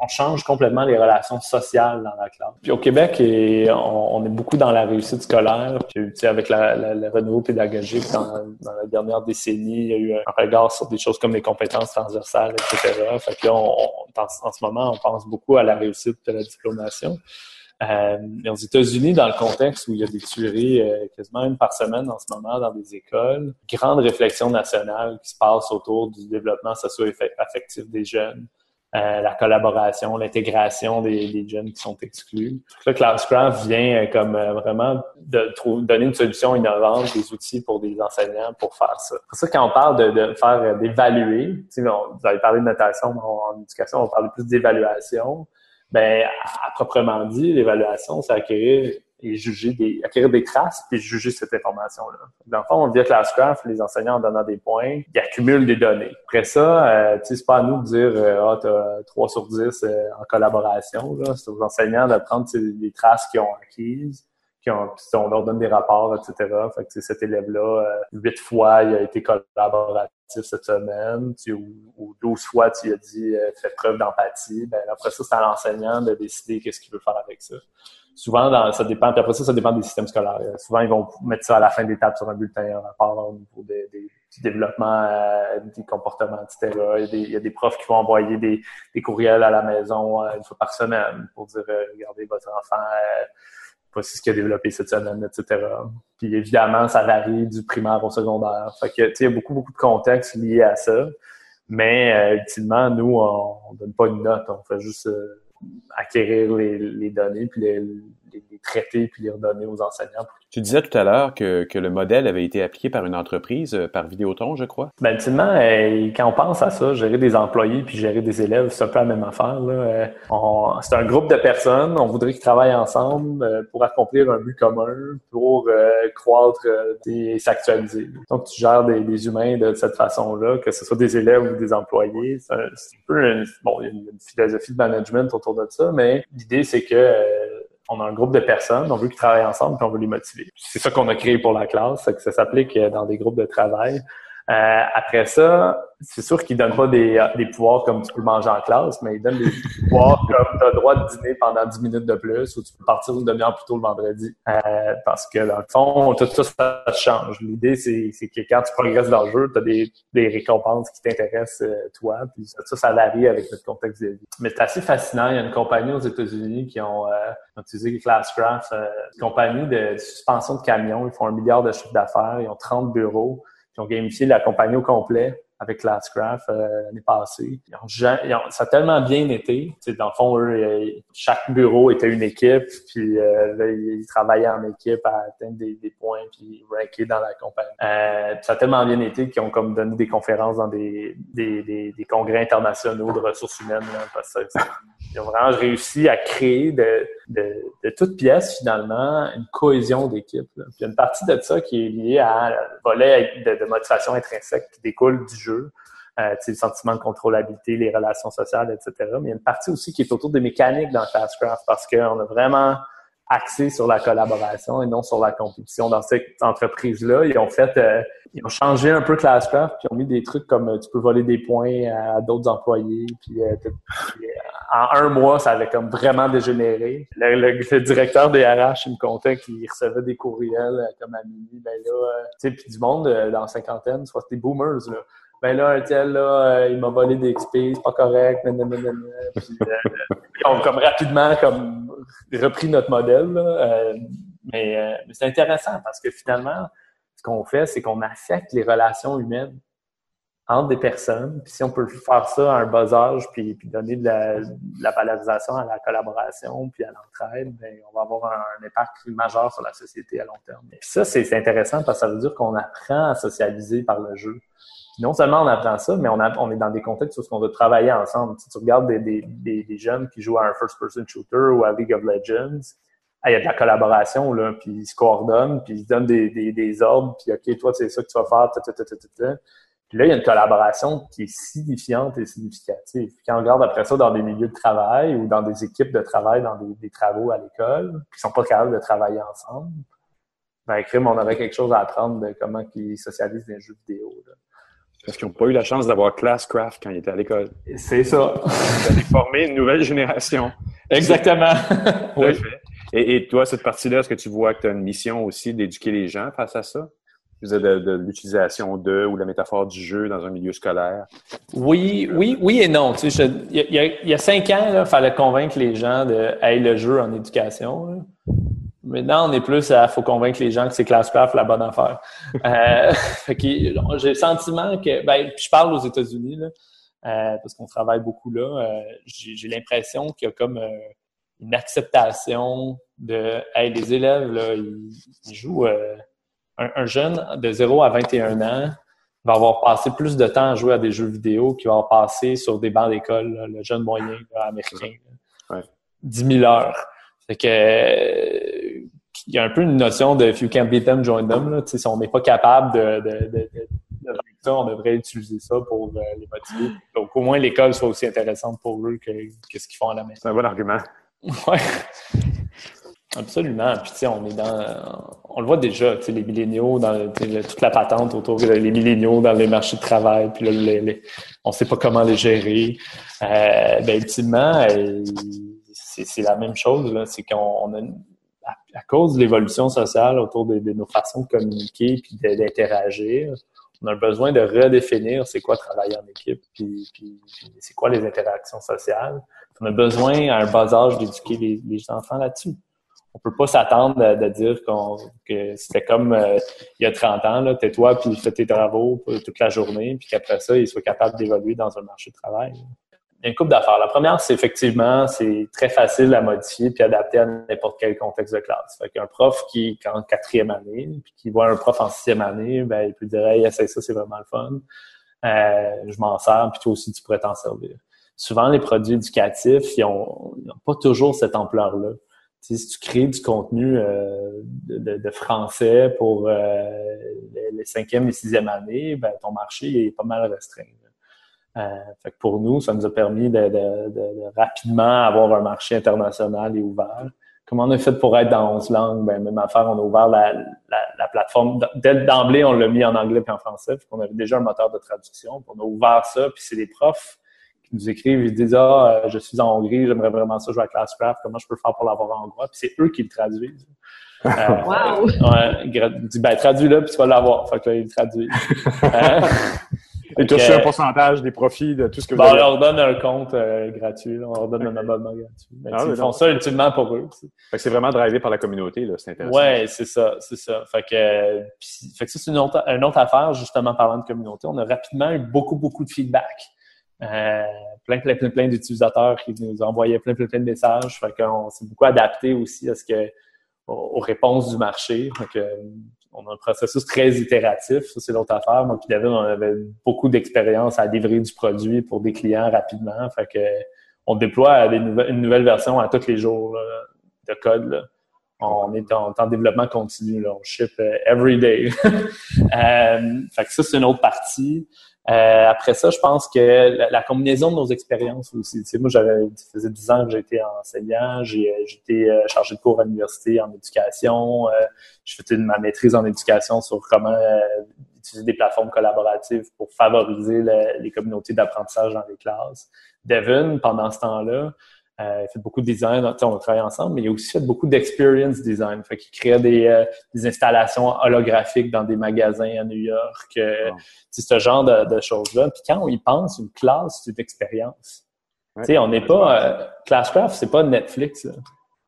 on, change complètement les relations sociales dans la classe. Puis au Québec, et on, est beaucoup dans la réussite scolaire. Puis, avec la, la, le renouveau pédagogique dans, dans, la dernière décennie, il y a eu un regard sur des choses comme les compétences transversales, etc. Fait que là, on, en, en ce moment, on pense beaucoup à la réussite de la diplôme euh, aux États-Unis, dans le contexte où il y a des tueries euh, quasiment une par semaine en ce moment dans des écoles, grande réflexion nationale qui se passe autour du développement socio-affectif des jeunes. la collaboration, l'intégration des, jeunes qui sont exclus. Là, Classcraft vient comme vraiment de donner une solution innovante, des outils pour des enseignants pour faire ça. Pour ça, quand on parle de, faire d'évaluer, vous avez parlé de notation en, éducation, on parle plus d'évaluation. Ben, à, proprement dit, l'évaluation, c'est acquérir et juger des, acquérir des traces puis juger cette information-là. Dans le fond, via Classcraft, les enseignants en donnant des points, ils accumulent des données. Après ça, euh, c'est pas à nous de dire euh, ah, t'as 3 sur 10 euh, en collaboration. C'est aux enseignants de prendre les traces qu'ils ont acquises. Ont, on leur donne des rapports, etc. Fait que cet élève-là, euh, huit fois, il a été collaboratif cette semaine, ou, douze fois, tu as dit euh, fais preuve d'empathie. Ben, après ça, c'est à l'enseignant de décider qu'est-ce qu'il veut faire avec ça souvent, dans, ça dépend, puis après ça, ça dépend des systèmes scolaires. Souvent, ils vont mettre ça à la fin tables sur un bulletin, un rapport au niveau des, du développement, euh, des comportements, etc. Il y, a des, profs qui vont envoyer des, des courriels à la maison euh, une fois par semaine pour dire regardez votre enfant, voici ce qu'il a développé cette semaine, etc. Puis évidemment, ça varie du primaire au secondaire. Fait que, il y a beaucoup, beaucoup de contextes liés à ça. Mais ultimement, nous, on, on donne pas une note, on fait juste acquérir les, les données, puis les, traiter, puis les redonner aux enseignants. Tu disais tout à l'heure que, que, le modèle avait été appliqué par une entreprise, euh, par Vidéotron, je crois. Ben, ultimement, euh, quand on pense à ça, gérer des employés puis gérer des élèves, c'est un peu la même affaire. Euh, c'est un groupe de personnes, on voudrait qu'ils travaillent ensemble pour accomplir un but commun, pour croître et s'actualiser. Donc, tu gères des, des humains de cette façon-là, que ce soit des élèves ou des employés. C'est un, peu une, bon, une philosophie de management autour de ça, mais l'idée, c'est que on a un groupe de personnes, on veut qu'ils travaillent ensemble, puis on veut les motiver. C'est ça qu'on a créé pour la classe, que ça s'applique dans des groupes de travail. Euh, après ça, c'est sûr qu'ils donnent pas des, des, pouvoirs comme tu peux manger en classe, mais ils donnent des <laughs> pouvoirs comme tu as le droit de dîner pendant 10 minutes de plus ou tu peux partir une demi-heure plus tôt le vendredi. Euh, parce que dans le fond, tout ça, ça change. L'idée, c'est, que quand tu progresses dans le jeu, tu as des, des, récompenses qui t'intéressent euh, toi, puis ça, ça varie avec notre contexte de vie. Mais c'est assez fascinant. Il y a une compagnie aux États-Unis qui ont, euh, utilisé Classcraft, euh, une compagnie de suspension de camions. Ils font un milliard de chiffre d'affaires, ils ont 30 bureaux qui ont gamifié la compagnie au complet avec Classcraft euh, l'année passée. ça a tellement bien été. dans le fond, eux, euh, chaque bureau était une équipe, puis euh, là, ils travaillaient en équipe à atteindre des, points, puis ranker dans la compagnie. ça a tellement bien été qu'ils ont comme donné des conférences dans des, des, des, congrès internationaux de ressources humaines. parce que ils ont vraiment réussi à créer de, de, de toute pièce, finalement, une cohésion d'équipe. Puis il y a une partie de ça qui est liée à volet de, motivation intrinsèque qui découle du jeu. Euh, le sentiment de contrôlabilité, les relations sociales, etc. Mais il y a une partie aussi qui est autour des mécaniques dans Classcraft parce qu'on a vraiment axé sur la collaboration et non sur la compétition. Dans cette entreprise-là, ils ont fait, euh, ils ont changé un peu Classcraft, puis ils ont mis des trucs comme euh, tu peux voler des points à d'autres employés, en un mois, ça avait comme vraiment dégénéré. Le, directeur des RH, il me contait qu'il recevait des courriels comme à minuit, ben là, tu sais, puis du monde dans la cinquantaine, soit des boomers là ben là, un tel, là, il m'a volé des XP, c'est pas correct, nanana, puis, <laughs> ils ont comme rapidement comme repris notre modèle. Là, mais, mais c'est intéressant parce que finalement, ce qu'on fait, c'est qu'on affecte les relations humaines entre des personnes. Puis si on peut faire ça à un bas âge, puis, donner de la, valorisation à la collaboration, puis à l'entraide, ben, on va avoir un, impact majeur sur la société à long terme. Ça, c'est intéressant parce que ça veut dire qu'on apprend à socialiser par le jeu. non seulement on apprend ça, mais on, est dans des contextes où on doit travailler ensemble. Si tu regardes des, jeunes qui jouent à un first-person shooter ou à League of Legends, il y a de la collaboration, là, puis ils se coordonnent, puis ils donnent des, ordres, puis OK, toi, c'est ça que tu vas faire, Puis là, il y a une collaboration qui est signifiante et significative. Puis quand on regarde après ça dans des milieux de travail ou dans des équipes de travail, dans des, des travaux à l'école, qui sont pas capables de travailler ensemble, ben, crime, on aurait quelque chose à apprendre de comment ils socialisent des jeux vidéo. Là. Parce qu'ils n'ont pas eu la chance d'avoir Classcraft quand ils étaient à l'école. C'est ça. D'aller former une nouvelle génération. Exactement. <laughs> oui. Et, toi, cette partie-là, est-ce que tu vois que tu as une mission aussi d'éduquer les gens face à ça? De, de, l'utilisation de ou la métaphore du jeu dans un milieu scolaire? Oui, oui, oui et non. Tu il, y a, cinq ans, il fallait convaincre les gens de le jeu en éducation. Maintenant, on est plus à faut convaincre les gens que c'est Classcraft la bonne affaire. euh, <laughs> j'ai le sentiment que, ben, je parle aux États-Unis, parce qu'on travaille beaucoup là. J'ai l'impression qu'il y a comme une acceptation de hey, les élèves, ils, jouent un, jeune de 0 à 21 ans va avoir passé plus de temps à jouer à des jeux vidéo qu'il va avoir passé sur des bancs d'école, le jeune moyen américain. 10 000 heures. Fait que il y a un peu une notion de if you can't beat them, join them. Là. Si on n'est pas capable de, de, de, de, ça, on devrait utiliser ça pour euh, les motiver. Donc au moins l'école soit aussi intéressante pour eux que, que ce qu'ils font à la maison. C'est un bon argument. Ouais. Absolument. Puis, tu sais, on est dans. On le voit déjà, tu sais, les milléniaux, dans toute la patente autour des milléniaux dans les marchés de travail, puis là, on ne sait pas comment les gérer. Euh, ben, ultimement, euh, c'est la même chose, là. C'est qu'on a. À, cause de l'évolution sociale autour de, nos façons de communiquer puis d'interagir, on a besoin de redéfinir c'est quoi travailler en équipe, puis, c'est quoi les interactions sociales. On a besoin, à un bas âge, d'éduquer les, les enfants là-dessus on peut pas s'attendre de, dire que c'était comme euh, il y a 30 ans, là, tais-toi puis fais tes travaux toute la journée, puis qu'après ça, il soit capable d'évoluer dans un marché de travail. Il y a une couple d'affaires. La première, c'est effectivement, c'est très facile à modifier puis adapter à n'importe quel contexte de classe. Fait qu'un prof qui est en quatrième année, puis qui voit un prof en sixième année, ben, il peut dire, hey, essaye ça, c'est vraiment le fun. Euh, je m'en sers, puis toi aussi, tu pourrais t'en servir. Souvent, les produits éducatifs, ils n'ont pas toujours cette ampleur-là si tu crées du contenu euh, de, français pour euh, les, cinquième et sixième années, ben, ton marché est pas mal restreint. Euh, pour nous, ça nous a permis de, rapidement avoir un marché international et ouvert. Comment on a fait pour être dans 11 langues? Ben, même affaire, on a ouvert la, la, plateforme. Dès d'emblée, on l'a mis en anglais et en français, puis on avait déjà un moteur de traduction. on a ouvert ça, puis c'est des profs qui nous écrivent, ils disent Ah, euh, je suis en Hongrie, j'aimerais vraiment ça jouer à Classcraft, comment je peux faire pour l'avoir en hongrois? Puis c'est eux qui le traduisent. Euh, <laughs> wow! Ben, traduis-le, puis tu vas l'avoir. Fait que là, ils le traduisent. <laughs> Euh, Et tu as un pourcentage des profits de tout ce que vous ben, avez. On leur donne un compte gratuit, on leur donne un abonnement gratuit. Ben, ah, ils font ça ultimement pour eux. Fait que c'est vraiment drivé par la communauté, là, c'est intéressant. Ouais, c'est ça, c'est ça. Fait que, fait que ça, c'est une autre, une autre affaire, justement, parlant de communauté. On a rapidement eu beaucoup, beaucoup de feedback. Euh, plein, plein, plein, plein d'utilisateurs qui nous envoyaient plein, plein, plein de messages. Fait qu'on s'est beaucoup adapté aussi à ce que aux, réponses du marché. Fait on a un processus très itératif. Ça, c'est l'autre affaire. Moi puis David, on avait beaucoup d'expérience à livrer du produit pour des clients rapidement. Fait que on déploie une nouvelle version à tous les jours de code. On est en, en, développement continu. On ship euh, every day. <laughs> euh, fait que ça, c'est une autre partie. Euh, après ça, je pense que la, combinaison de nos expériences aussi. Tu sais, moi, j'avais, ça faisait 10 ans que j'étais enseignant, euh, j'étais euh, chargé de cours à l'université en éducation, je faisais ma maîtrise en éducation sur comment utiliser des plateformes collaboratives pour favoriser les communautés d'apprentissage dans les classes. Devin, pendant ce temps-là, euh, il fait beaucoup de design, on travaille ensemble, mais il a aussi fait beaucoup d'experience design. Fait qu'il crée des, euh, des, installations holographiques dans des magasins à New York. Euh, C'est ce genre de, de choses-là. Puis quand on y pense, une classe, c'est une expérience. sais, on n'est pas... Euh, Classcraft, c'est pas Netflix.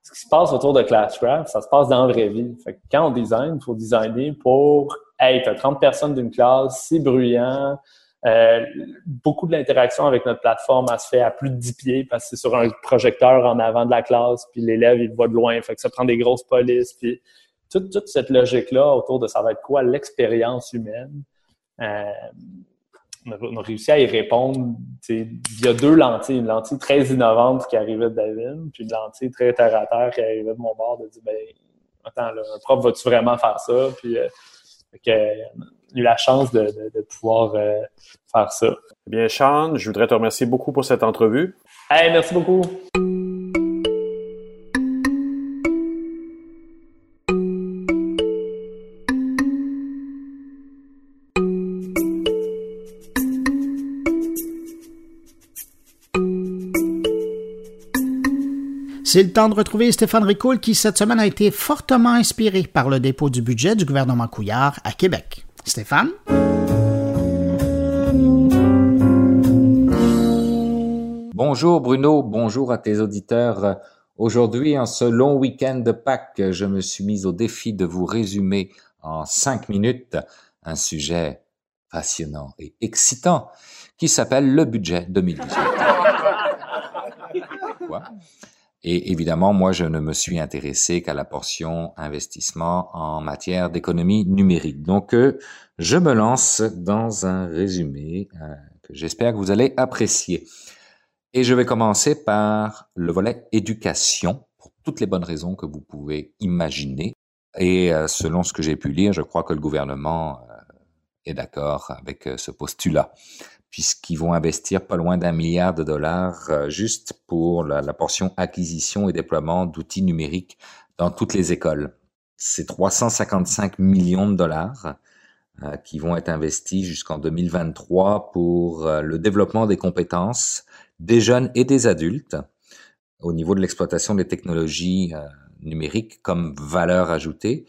Ce qui se passe autour de Classcraft, ça se passe dans la vraie vie. Fait que quand on design, il faut designer pour... Hey, t'as 30 personnes d'une classe, c'est bruyant, euh, beaucoup de l'interaction avec notre plateforme, elle se fait à plus de 10 pieds parce que c'est sur un projecteur en avant de la classe, puis l'élève, il voit de loin. Fait que ça prend des grosses polices. Puis toute, toute cette logique-là autour de ça va être quoi l'expérience humaine? Euh, on, a, réussi à y répondre il y a deux lentilles. Une lentille très innovante qui arrivait de David, puis une lentille très terre à terre qui arrivait de mon bord de dire ben attends, là, un prof, vas-tu vraiment faire ça? Puis euh, eu la chance de, pouvoir euh, faire ça. Eh bien, Sean, je voudrais te remercier beaucoup pour cette entrevue. Hey, merci beaucoup. C'est le temps de retrouver Stéphane Ricoul qui, cette semaine, a été fortement inspiré par le dépôt du budget du gouvernement Couillard à Québec. Stéphane? Bonjour Bruno, bonjour à tes auditeurs. Aujourd'hui, en ce long week-end de Pâques, je me suis mis au défi de vous résumer en cinq minutes un sujet passionnant et excitant qui s'appelle le budget 2018. <laughs> Et évidemment, moi, je ne me suis intéressé qu'à la portion investissement en matière d'économie numérique. Donc, euh, je me lance dans un résumé euh, que j'espère que vous allez apprécier. Et je vais commencer par le volet éducation, pour toutes les bonnes raisons que vous pouvez imaginer. Et euh, selon ce que j'ai pu lire, je crois que le gouvernement est d'accord avec ce postulat puisqu'ils vont investir pas loin d'un milliard de dollars euh, juste pour la, portion acquisition et déploiement d'outils numériques dans toutes les écoles. C'est 355 millions de dollars euh, qui vont être investis jusqu'en 2023 pour euh, le développement des compétences des jeunes et des adultes au niveau de l'exploitation des technologies numériques comme valeur ajoutée.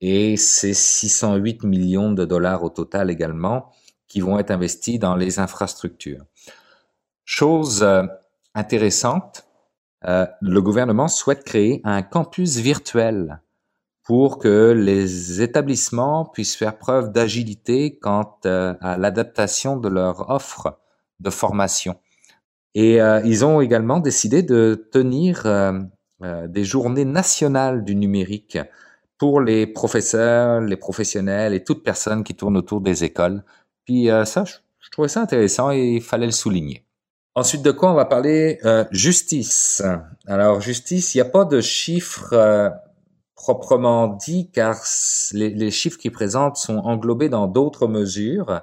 Et c'est 608 millions de dollars au total également qui vont être investis dans les infrastructures. Chose euh, intéressante, euh, le gouvernement souhaite créer un campus virtuel pour que les établissements puissent faire preuve d'agilité quant euh, à l'adaptation de leur offre de formation. Et ils ont également décidé de tenir des journées nationales du numérique pour les professeurs, les professionnels et toute personne qui tourne autour des écoles puis euh, ça, je, trouvais ça intéressant et il fallait le souligner. Ensuite de quoi on va parler euh, justice. Alors justice, il n'y a pas de chiffres euh, proprement dit car les, les, chiffres qui présentent sont englobés dans d'autres mesures.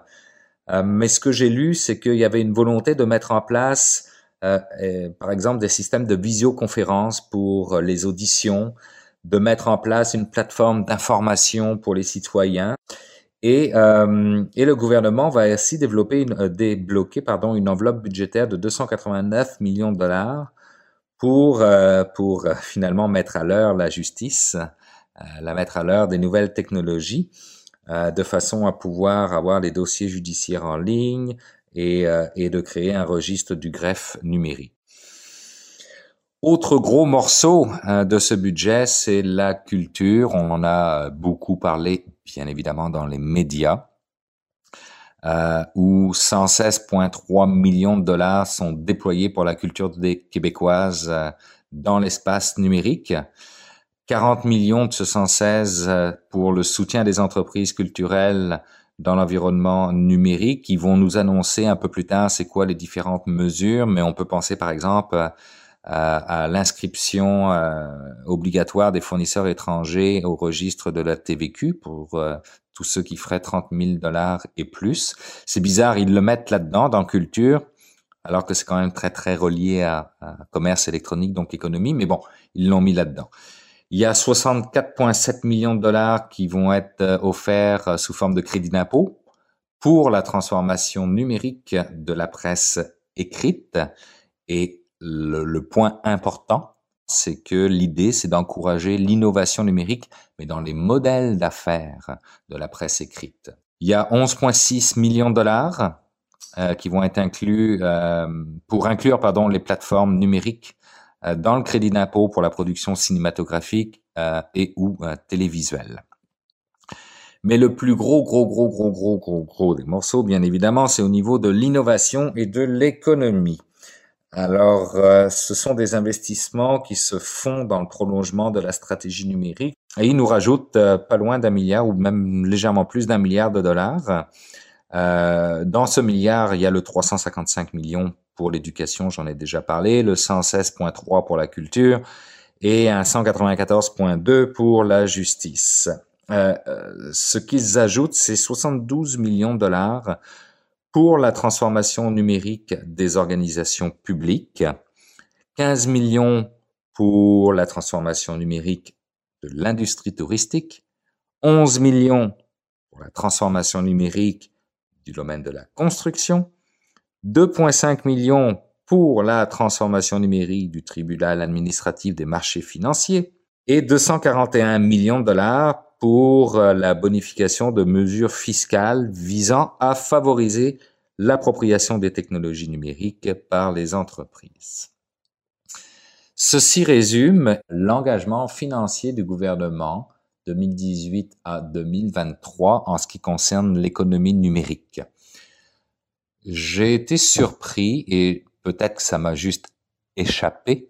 mais ce que j'ai lu, c'est qu'il y avait une volonté de mettre en place, par exemple, des systèmes de visioconférence pour les auditions, de mettre en place une plateforme d'information pour les citoyens. Et, euh, et le gouvernement va ainsi développer une, euh, débloquer pardon, une enveloppe budgétaire de 289 millions de dollars pour, euh, pour euh, finalement mettre à l'heure la justice, la mettre à l'heure des nouvelles technologies, de façon à pouvoir avoir les dossiers judiciaires en ligne et, et de créer un registre du greffe numérique. Autre gros morceau de ce budget, c'est la culture. On en a beaucoup parlé bien évidemment dans les médias, euh, où 116,3 millions de dollars sont déployés pour la culture des Québécoises euh, dans l'espace numérique. 40 millions de ce 116 euh, pour le soutien des entreprises culturelles dans l'environnement numérique. Ils vont nous annoncer un peu plus tard c'est quoi les différentes mesures, mais on peut penser par exemple à, l'inscription euh, obligatoire des fournisseurs étrangers au registre de la TVQ pour euh, tous ceux qui feraient 30 000 dollars et plus. C'est bizarre, ils le mettent là-dedans, dans culture, alors que c'est quand même très, très relié à, commerce électronique, donc économie, mais bon, ils l'ont mis là-dedans. Il y a 64,7 millions de dollars qui vont être euh, offerts sous forme de crédit d'impôt pour la transformation numérique de la presse écrite et le, point important, c'est que l'idée, c'est d'encourager l'innovation numérique, mais dans les modèles d'affaires de la presse écrite. Il y a 11,6 millions de dollars euh, qui vont être inclus euh, pour inclure pardon les plateformes numériques euh, dans le crédit d'impôt pour la production cinématographique et ou télévisuelle. Mais le plus gros, gros, gros, gros, gros, gros, gros des morceaux, bien évidemment, c'est au niveau de l'innovation et de l'économie. Alors, euh, ce sont des investissements qui se font dans le prolongement de la stratégie numérique et ils nous rajoutent euh, pas loin d'un milliard ou même légèrement plus d'un milliard de dollars. Euh, dans ce milliard, il y a le 355 millions pour l'éducation, j'en ai déjà parlé, le 116.3 pour la culture et un 194.2 pour la justice. ce qu'ils ajoutent, c'est 72 millions de dollars pour la transformation numérique des organisations publiques, 15 millions pour la transformation numérique de l'industrie touristique, 11 millions pour la transformation numérique du domaine de la construction, 2,5 millions pour la transformation numérique du tribunal administratif des marchés financiers. Et 241 millions de dollars pour euh, la bonification de mesures fiscales visant à favoriser l'appropriation des technologies numériques par les entreprises. Ceci résume l'engagement financier du gouvernement 2018 à 2023 en ce qui concerne l'économie numérique. J'ai été surpris et peut-être que ça m'a juste échappé.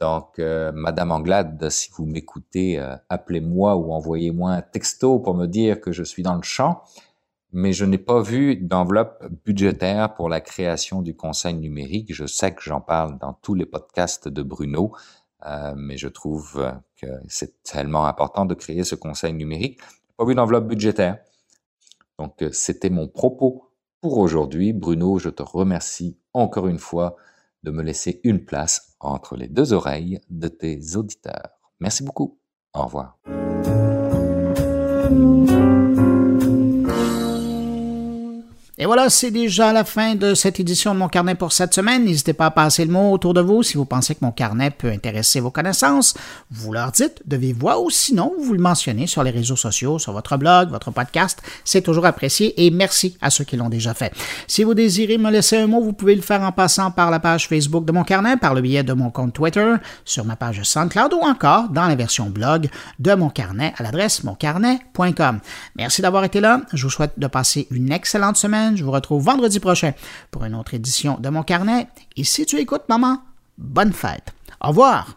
Donc, euh, Madame Anglade, si vous m'écoutez, euh, appelez-moi ou envoyez-moi un texto pour me dire que je suis dans le champ. Mais je n'ai pas vu d'enveloppe budgétaire pour la création du conseil numérique. Je sais que j'en parle dans tous les podcasts de Bruno, euh, mais je trouve que c'est tellement important de créer ce conseil numérique. Pas vu d'enveloppe budgétaire. Donc, c'était mon propos pour aujourd'hui. Bruno, je te remercie encore une fois de me laisser une place entre les deux oreilles de tes auditeurs. Merci beaucoup. Au revoir. Et voilà, c'est déjà la fin de cette édition de mon carnet pour cette semaine. N'hésitez pas à passer le mot autour de vous si vous pensez que mon carnet peut intéresser vos connaissances. Vous leur dites de vive voix ou sinon vous le mentionnez sur les réseaux sociaux, sur votre blog, votre podcast. C'est toujours apprécié et merci à ceux qui l'ont déjà fait. Si vous désirez me laisser un mot, vous pouvez le faire en passant par la page Facebook de mon carnet, par le biais de mon compte Twitter, sur ma page SoundCloud ou encore dans la version blog de mon carnet à l'adresse moncarnet.com. Merci d'avoir été là. Je vous souhaite de passer une excellente je vous retrouve vendredi prochain pour une autre édition de mon carnet. Et si tu écoutes, maman, bonne fête. Au revoir.